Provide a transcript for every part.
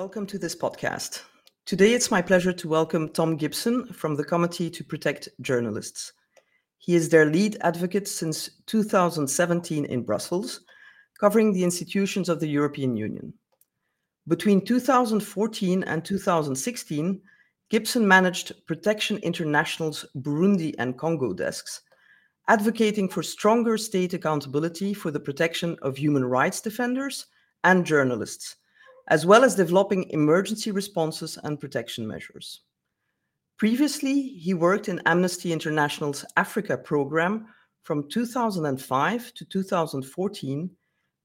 Welcome to this podcast. Today it's my pleasure to welcome Tom Gibson from the Committee to Protect Journalists. He is their lead advocate since 2017 in Brussels, covering the institutions of the European Union. Between 2014 and 2016, Gibson managed Protection International's Burundi and Congo desks, advocating for stronger state accountability for the protection of human rights defenders and journalists as well as developing emergency responses and protection measures. Previously, he worked in Amnesty International's Africa program from 2005 to 2014,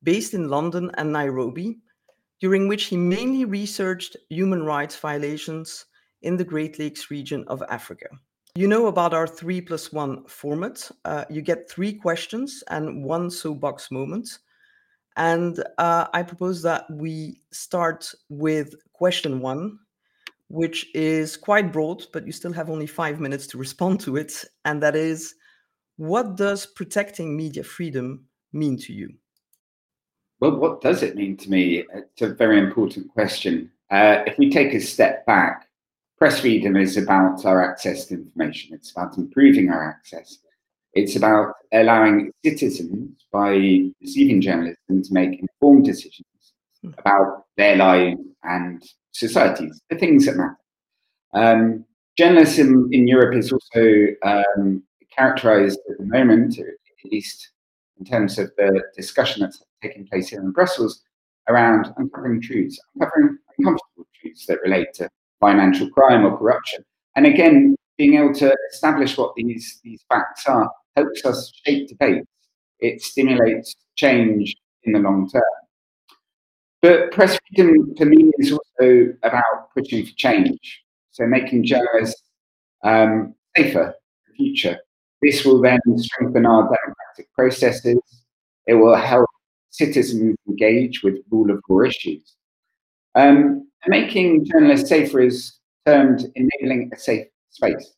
based in London and Nairobi, during which he mainly researched human rights violations in the Great Lakes region of Africa. You know about our three plus one format. Uh, you get three questions and one soapbox moment. And uh, I propose that we start with question one, which is quite broad, but you still have only five minutes to respond to it. And that is what does protecting media freedom mean to you? Well, what does it mean to me? It's a very important question. Uh, if we take a step back, press freedom is about our access to information, it's about improving our access. It's about allowing citizens, by receiving journalism, to make informed decisions hmm. about their lives and societies, the things that matter. Um, journalism in Europe is also um, characterized at the moment, at least in terms of the discussion that's taking place here in Brussels, around uncovering truths, uncovering uncomfortable truths that relate to financial crime or corruption. And again, being able to establish what these, these facts are helps us shape debates. It stimulates change in the long term. But press freedom for me is also about pushing for change. So making journalists um, safer for the future. This will then strengthen our democratic processes. It will help citizens engage with rule of law issues. Um, making journalists safer is termed enabling a safe space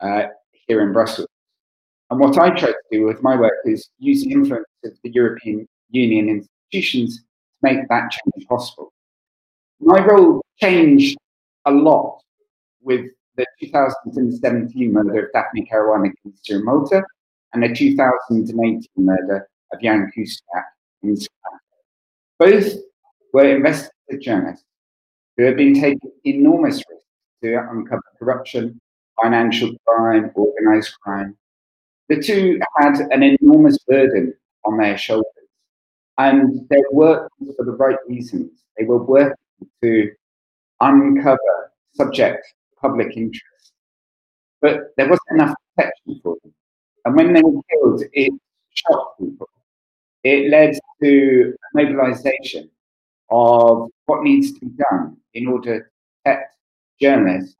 uh, here in Brussels. And what I try to do with my work is use the influence of the European Union institutions to make that change possible. My role changed a lot with the 2017 murder of Daphne Caruana Galizia in Malta and the 2018 murder of Jan Kuciak in South Both were investigative journalists who have been taking enormous risks to uncover corruption, financial crime, organized crime, the two had an enormous burden on their shoulders, and they worked for the right reasons. They were working to uncover subject public interest, but there wasn't enough protection for them. And when they were killed, it shocked people. It led to mobilization of what needs to be done in order to protect journalists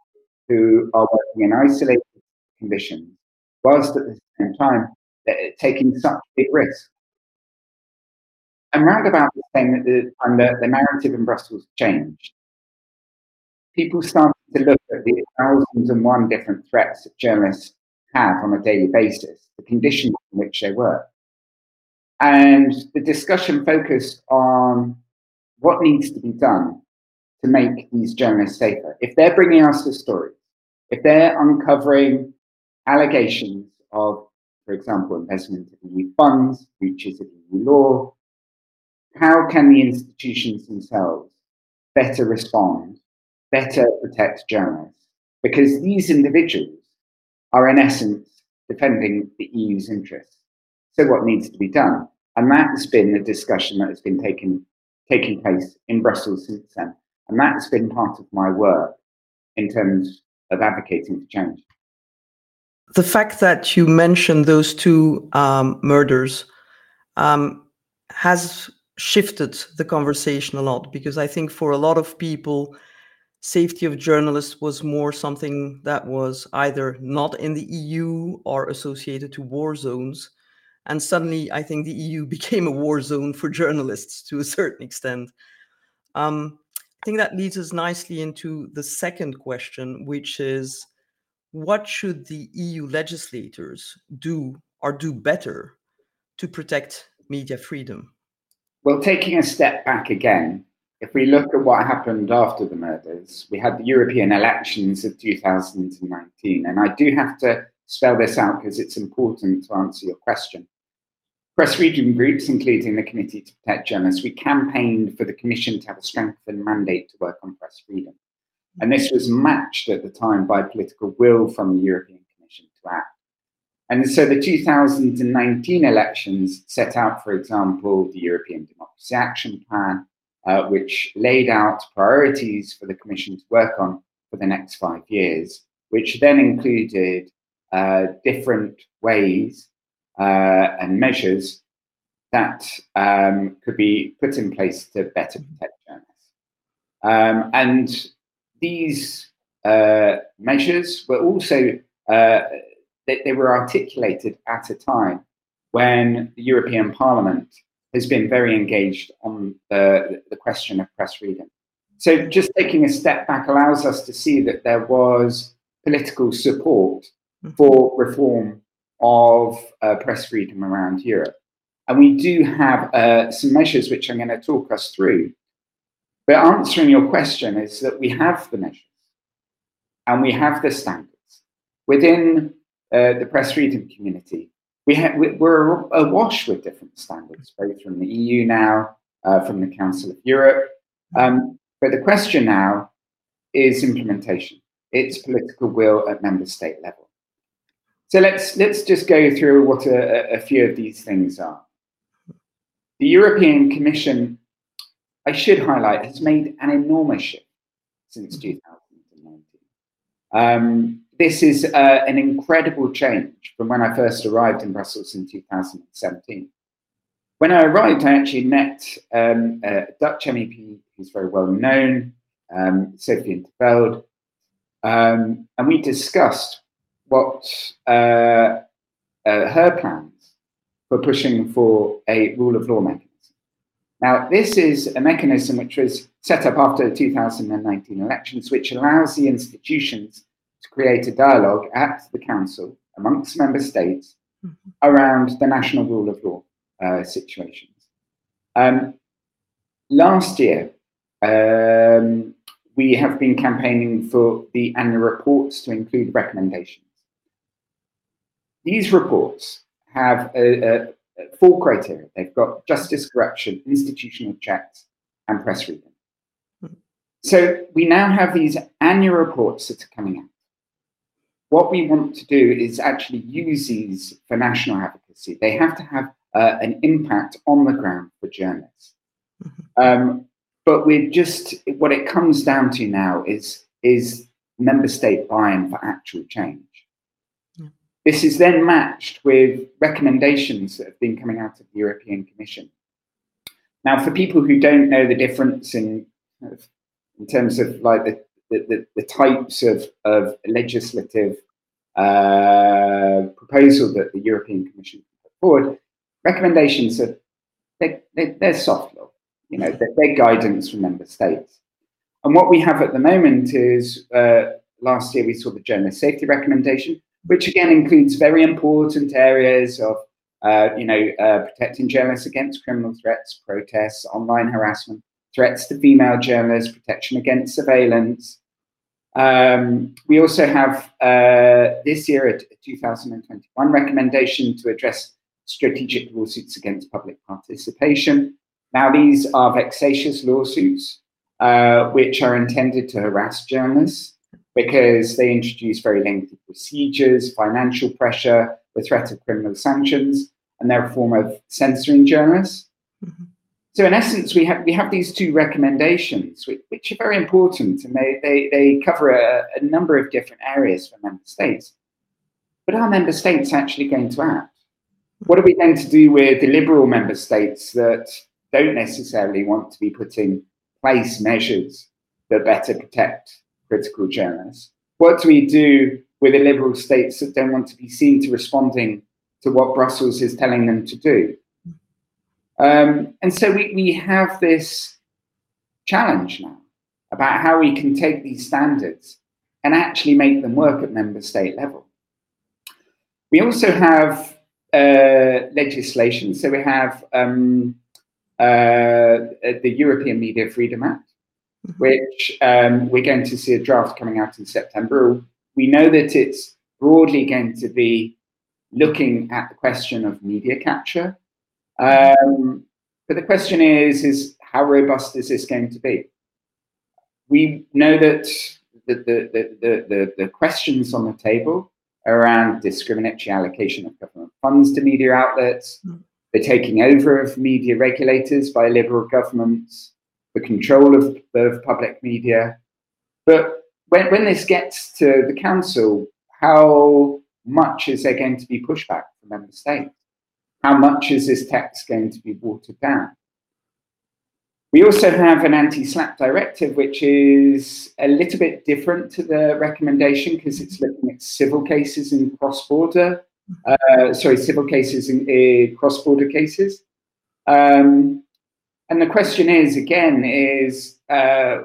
who are working in isolated conditions whilst at the same time taking such big risks. And round about the same time the, the narrative in Brussels changed, people started to look at the thousands and one different threats that journalists have on a daily basis, the conditions in which they work. And the discussion focused on what needs to be done to make these journalists safer. If they're bringing us the stories, if they're uncovering allegations of, for example, embezzlement of EU funds, breaches of EU law. How can the institutions themselves better respond, better protect journalists? Because these individuals are, in essence, defending the EU's interests. So, what needs to be done? And that's been the discussion that has been taking, taking place in Brussels since then. And that's been part of my work in terms of advocating for change the fact that you mentioned those two um, murders um, has shifted the conversation a lot because I think for a lot of people, safety of journalists was more something that was either not in the EU or associated to war zones. And suddenly, I think the EU became a war zone for journalists to a certain extent. Um, I think that leads us nicely into the second question, which is what should the EU legislators do or do better to protect media freedom? Well, taking a step back again, if we look at what happened after the murders, we had the European elections of 2019. And I do have to spell this out because it's important to answer your question. Press freedom groups, including the Committee to Protect Journalists, we campaigned for the Commission to have a strengthened mandate to work on press freedom. And this was matched at the time by political will from the European Commission to act. And so the 2019 elections set out, for example, the European Democracy Action Plan, uh, which laid out priorities for the Commission to work on for the next five years, which then included uh, different ways uh, and measures that um, could be put in place to better protect journalists. Um, and these uh, measures were also uh, they, they were articulated at a time when the European Parliament has been very engaged on the, the question of press freedom. So, just taking a step back allows us to see that there was political support mm-hmm. for reform of uh, press freedom around Europe. And we do have uh, some measures which I'm going to talk us through. But answering your question is that we have the measures and we have the standards within uh, the press freedom community we ha- we're awash with different standards, both from the EU now, uh, from the Council of Europe. Um, but the question now is implementation. It's political will at member state level. So let's let's just go through what a, a few of these things are. The European Commission, I should highlight, has made an enormous shift since 2019. Um, this is uh, an incredible change from when I first arrived in Brussels in 2017. When I arrived, I actually met um, a Dutch MEP who's very well known, um, Sophie in 't Veld, um, and we discussed what uh, uh, her plans for pushing for a rule of law mechanism. Now, this is a mechanism which was set up after the 2019 elections, which allows the institutions to create a dialogue at the Council amongst member states mm-hmm. around the national rule of law uh, situations. Um, last year, um, we have been campaigning for the annual reports to include recommendations. These reports have a, a, a four criteria. They've got justice, corruption, institutional checks, and press freedom. Mm-hmm. So we now have these annual reports that are coming out what we want to do is actually use these for national advocacy. They have to have uh, an impact on the ground for journalists. Mm-hmm. Um, but we're just what it comes down to now is is member state buy-in for actual change. This is then matched with recommendations that have been coming out of the European Commission. Now, for people who don't know the difference in in terms of like the the, the, the types of, of legislative uh, proposal that the European Commission put forward, recommendations are they, they, they're soft law, you know, they're, they're, guidance from member states. And what we have at the moment is uh, last year we saw the journalist safety recommendation, which again includes very important areas of uh, you know, uh, protecting journalists against criminal threats, protests, online harassment, threats to female journalists, protection against surveillance, um, we also have uh, this year a 2021 recommendation to address strategic lawsuits against public participation. Now, these are vexatious lawsuits uh, which are intended to harass journalists because they introduce very lengthy procedures, financial pressure, the threat of criminal sanctions, and they're a form of censoring journalists. Mm-hmm. So in essence, we have we have these two recommendations, which, which are very important, and they they, they cover a, a, number of different areas for member states. But are member states actually going to act? What are we going to do with the liberal member states that don't necessarily want to be putting place measures that better protect critical journalists? What do we do with the liberal states that don't want to be seen to responding to what Brussels is telling them to do? Um, and so we, we have this challenge now about how we can take these standards and actually make them work at member state level. We also have uh, legislation. So we have um, uh, the European Media Freedom Act, mm-hmm. which um, we're going to see a draft coming out in September. We know that it's broadly going to be looking at the question of media capture. Um, but the question is, is how robust is this going to be? We know that the, the, the, the, the questions on the table around discriminatory allocation of government funds to media outlets, mm. the taking over of media regulators by liberal governments, the control of, of public media. But when, when this gets to the council, how much is there going to be pushback from member states? How much is this text going to be watered down? We also have an anti-SLAPP directive, which is a little bit different to the recommendation because it's looking at civil cases in cross-border, uh, sorry, civil cases in uh, cross-border cases. Um, and the question is, again, is uh,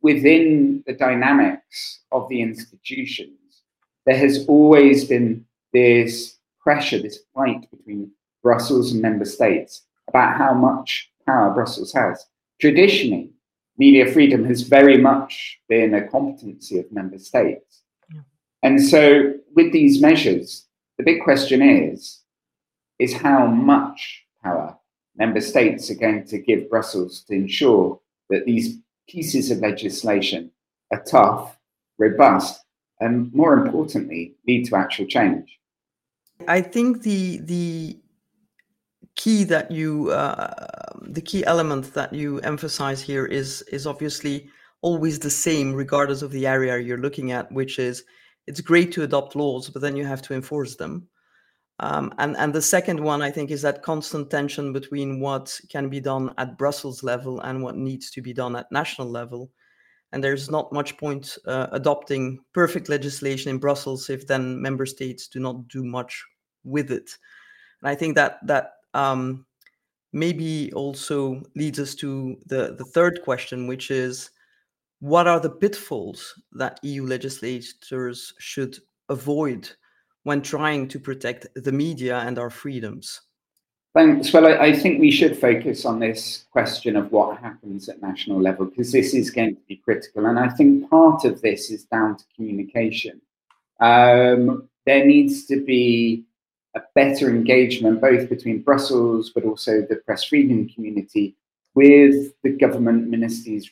within the dynamics of the institutions, there has always been this pressure, this fight between Brussels and member states about how much power Brussels has. Traditionally, media freedom has very much been a competency of member states. Yeah. And so, with these measures, the big question is is how much power member states are going to give Brussels to ensure that these pieces of legislation are tough, robust, and more importantly, lead to actual change. I think the the key that you uh, the key element that you emphasize here is is obviously always the same regardless of the area you're looking at which is it's great to adopt laws but then you have to enforce them um, and and the second one i think is that constant tension between what can be done at brussels level and what needs to be done at national level. And there's not much point uh, adopting perfect legislation in brussels if then member states do not do much with it. And i think that that um, maybe also leads us to the, the third question, which is what are the pitfalls that EU legislators should avoid when trying to protect the media and our freedoms? Thanks. Well, I, I, think we should focus on this question of what happens at national level because this is going to be critical. And I think part of this is down to communication. Um, there needs to be a better engagement both between Brussels but also the press freedom community with the government ministries,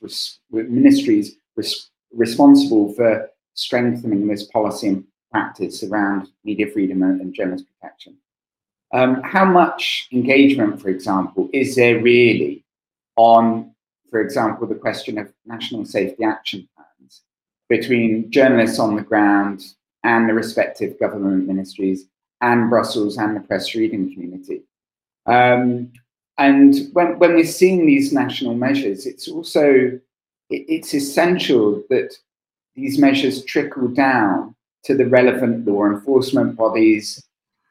ministries res, responsible for strengthening this policy and practice around media freedom and, journalist protection. Um, how much engagement, for example, is there really on, for example, the question of national safety action plans between journalists on the ground and the respective government ministries and Brussels and the press freedom community. Um, and when, when we're seeing these national measures, it's also it, it's essential that these measures trickle down to the relevant law enforcement bodies,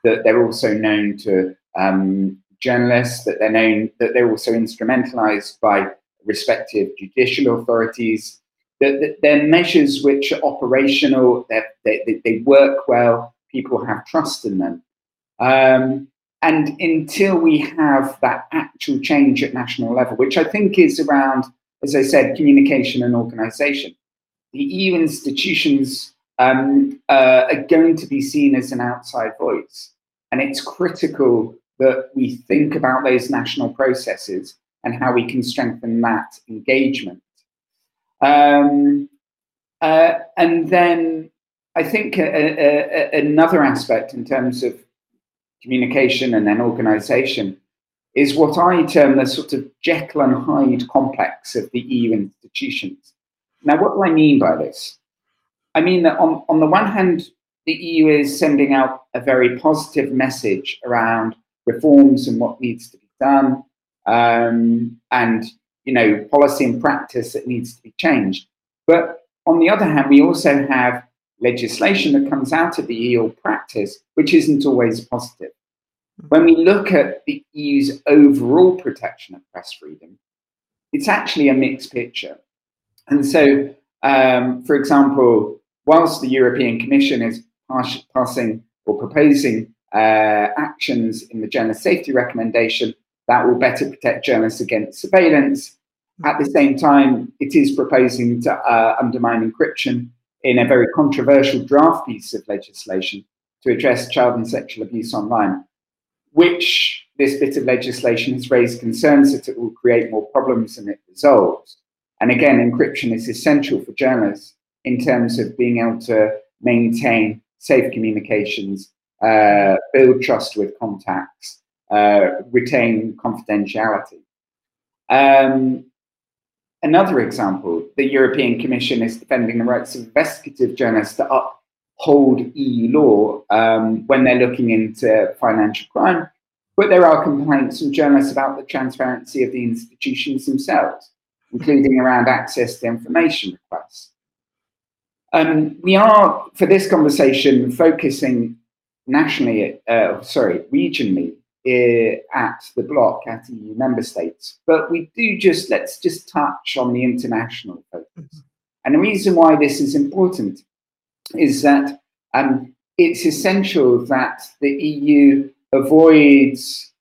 that they're also known to um, journalists, that they're known that they're also instrumentalized by respective judicial authorities, that, that they're measures which are operational, they, they work well, people have trust in them. Um, and until we have that actual change at national level, which I think is around, as I said, communication and organization, the EU institutions um, uh, are going to be seen as an outside voice. And it's critical that we think about those national processes and how we can strengthen that engagement. Um, uh, and then I think a, a, a, another aspect in terms of communication and then organization is what I term the sort of Jekyll and Hyde complex of the EU institutions. Now, what do I mean by this? I mean that on, on the one hand, the EU is sending out a very positive message around reforms and what needs to be done, um, and you know policy and practice that needs to be changed. But on the other hand, we also have legislation that comes out of the EU practice, which isn't always positive. When we look at the EU's overall protection of press freedom, it's actually a mixed picture. And so, um, for example, whilst the European Commission is passing or proposing uh, actions in the general safety recommendation that will better protect journalists against surveillance. At the same time, it is proposing to uh, undermine encryption in a very controversial draft piece of legislation to address child and sexual abuse online, which this bit of legislation has raised concerns that it will create more problems than it resolves. And again, encryption is essential for journalists in terms of being able to maintain safe communications, uh, build trust with contacts, uh, retain confidentiality. Um, another example, the European Commission is defending the rights of investigative journalists to uphold EU law um, when they're looking into financial crime. But there are complaints from journalists about the transparency of the institutions themselves, including around access to information requests. Um, we are, for this conversation, focusing nationally, uh, sorry, regionally uh, at the bloc, at EU member states. But we do just, let's just touch on the international focus. Mm-hmm. And the reason why this is important is that um, it's essential that the EU avoids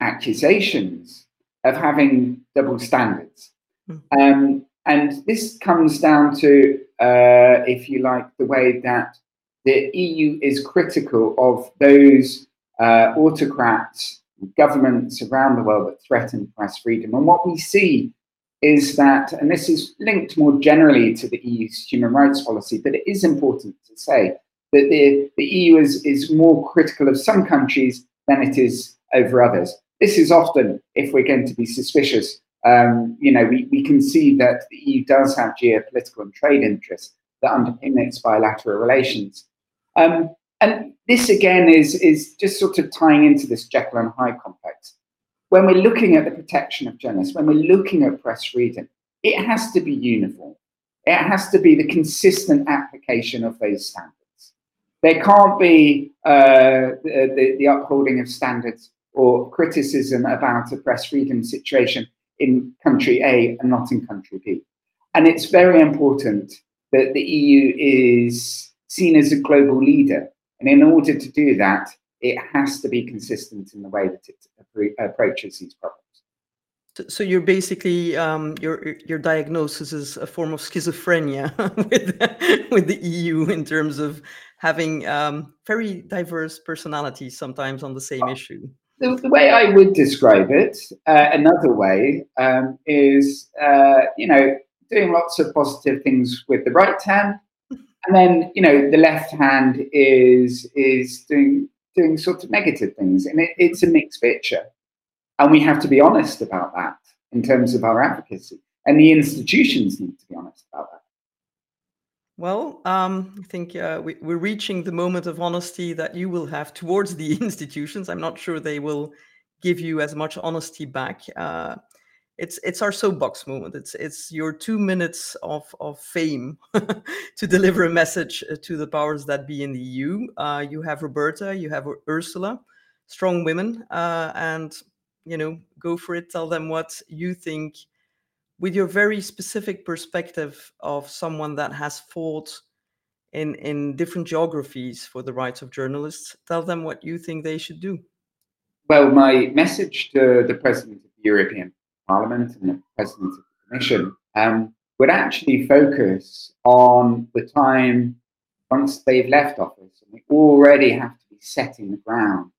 accusations of having double standards. Mm-hmm. Um, and this comes down to, uh, if you like, the way that the EU is critical of those uh, autocrats, governments around the world that threaten press freedom. And what we see is that, and this is linked more generally to the EU's human rights policy, but it is important to say that the, the EU is, is more critical of some countries than it is over others. This is often, if we're going to be suspicious, um, you know, we, we can see that the EU does have geopolitical and trade interests that underpin its bilateral relations. Um, and this again is, is just sort of tying into this Jekyll and Hyde complex. When we're looking at the protection of journalists, when we're looking at press freedom, it has to be uniform. It has to be the consistent application of those standards. There can't be uh, the, the, the upholding of standards or criticism about a press freedom situation in country A and not in country B. And it's very important that the EU is seen as a global leader and in order to do that, it has to be consistent in the way that it approaches these problems. So you're basically um, your your diagnosis is a form of schizophrenia with with the EU in terms of having um, very diverse personalities sometimes on the same issue. The, the way I would describe it, uh, another way, um, is uh, you know doing lots of positive things with the right hand. And then you know the left hand is is doing doing sort of negative things, and it, it's a mixed picture, and we have to be honest about that in terms of our advocacy, and the institutions need to be honest about that. Well, um, I think uh, we, are reaching the moment of honesty that you will have towards the institutions. I'm not sure they will give you as much honesty back. Uh, it's it's our soapbox moment. It's it's your two minutes of of fame to deliver a message uh, to the powers that be in the EU. Uh, you have Roberta, you have Ursula, strong women, uh, and you know go for it. Tell them what you think with your very specific perspective of someone that has fought in in different geographies for the rights of journalists. Tell them what you think they should do. Well, my message to the president of the European Parliament and the President of the Commission um, would actually focus on the time once they've left office. And we already have to be setting the ground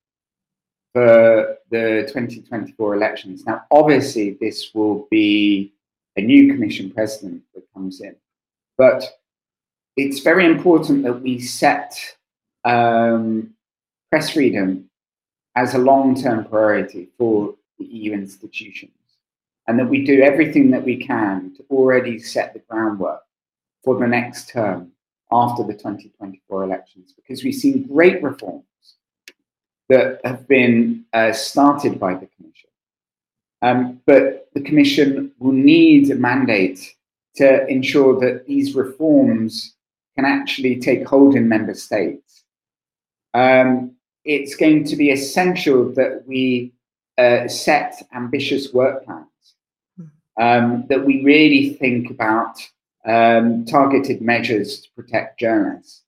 for the 2024 elections. Now, obviously, this will be a new Commission President that comes in, but it's very important that we set um, press freedom as a long term priority for the EU institutions and that we do everything that we can to already set the groundwork for the next term after the 2024 elections, because we've seen great reforms that have been uh, started by the Commission. Um, but the Commission will need a mandate to ensure that these reforms can actually take hold in member states. Um, it's going to be essential that we uh, set ambitious work plans. Um, that we really think about um, targeted measures to protect journalists,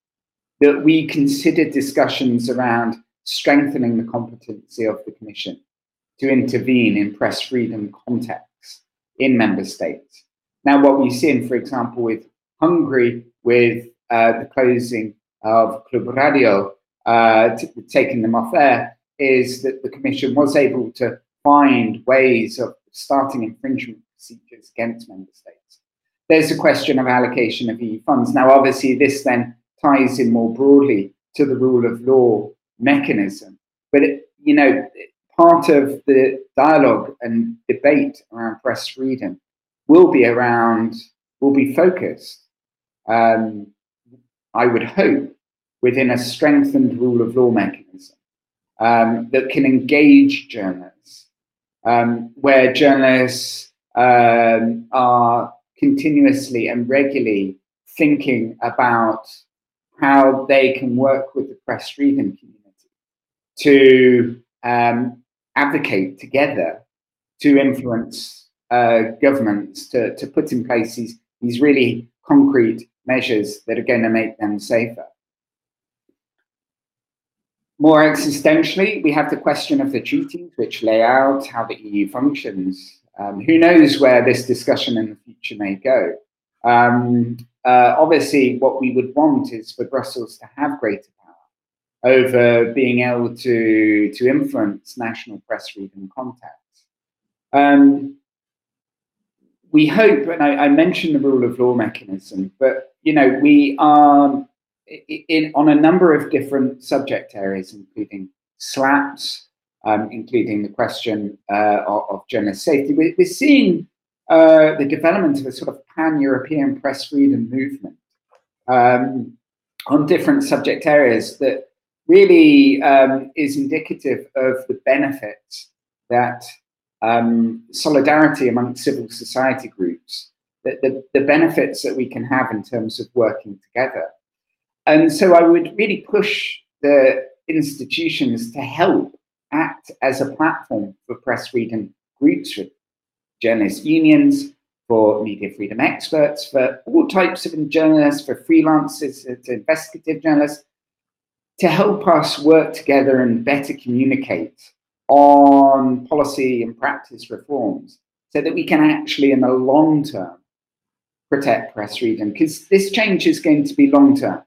that we consider discussions around strengthening the competency of the Commission, to intervene in press freedom contexts in member states. Now, what we've seen, for example, with Hungary, with uh, the closing of Klub Radio, uh, t- taking them off air, is that the Commission was able to find ways of starting infringement procedures against member states. There's a question of allocation of EU funds. Now, obviously, this then ties in more broadly to the rule of law mechanism. But, it, you know, part of the dialogue and debate around press freedom will be around, will be focused, um, I would hope, within a strengthened rule of law mechanism um, that can engage journalists, um, where journalists um, are continuously and regularly thinking about how they can work with the press freedom community to um, advocate together to influence uh, governments to, to put in place these, these really concrete measures that are going to make them safer. More existentially, we have the question of the treaties, which lay out how the EU functions. Um, who knows where this discussion in the future may go? Um, uh, obviously, what we would want is for Brussels to have greater over being able to, to influence national press freedom contacts. Um, we hope, and I, I, mentioned the rule of law mechanism, but you know we are in, on a number of different subject areas, including SLAPPs, um, including the question uh, of, of, journalist safety. We, are seeing uh, the development of a sort of pan-European press freedom movement um, on different subject areas that really um, is indicative of the benefits that um, solidarity among civil society groups, the, the, the benefits that we can have in terms of working together. And so I would really push the institutions to help act as a platform for press freedom groups, for journalist unions, for media freedom experts, for all types of journalists, for freelancers, investigative journalists, to help us work together and better communicate on policy and practice reforms so that we can actually, in the long term, protect press freedom. Because this change is going to be long term,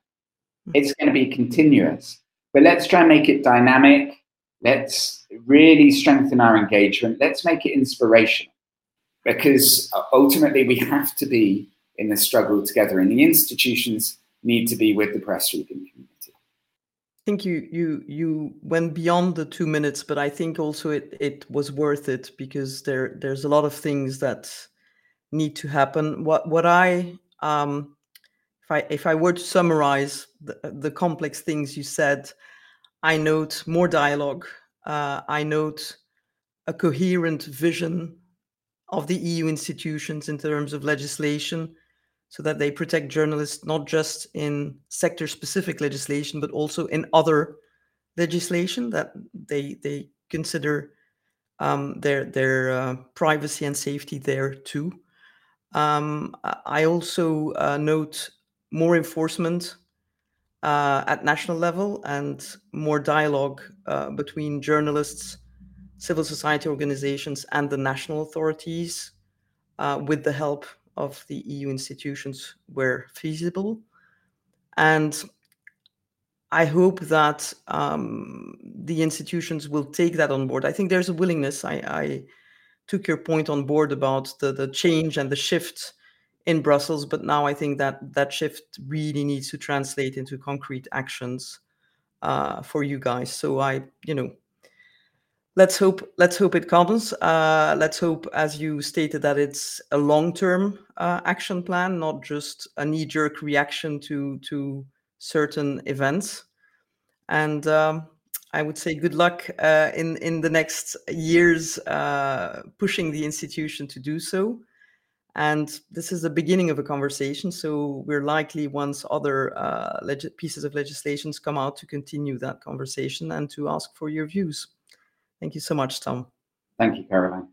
hmm. it's going to be continuous. But let's try and make it dynamic. Let's really strengthen our engagement. Let's make it inspirational because uh, ultimately we have to be in the struggle together, and the institutions need to be with the press freedom community think you you you went beyond the two minutes, but I think also it it was worth it because there there's a lot of things that need to happen. What what I um, if I if I were to summarize the, the complex things you said, I note more dialogue. Uh, I note a coherent vision of the EU institutions in terms of legislation so that they protect journalists not just in sector specific legislation but also in other legislation that they they consider um, their their uh, privacy and safety there too. Um, I also uh, note more enforcement uh, at national level and more dialogue uh, between journalists, civil society organizations, and the national authorities, uh, with the help of the EU institutions where feasible. And I hope that um, the institutions will take that on board. I think there's a willingness. I, I took your point on board about the, the change and the shift in Brussels, but now I think that that shift really needs to translate into concrete actions uh, for you guys. So I, you know, let's hope let's hope it comes. Uh, let's hope as you stated that it's a long-term uh, action plan not just a knee-jerk reaction to to certain events. And um, i would say good luck uh, in in the next years uh, pushing the institution to do so. And this is the beginning of a conversation so we're likely once other uh, pieces of legislations come out to continue that conversation and to ask for your views Thank you so much, Tom. Thank you, Caroline.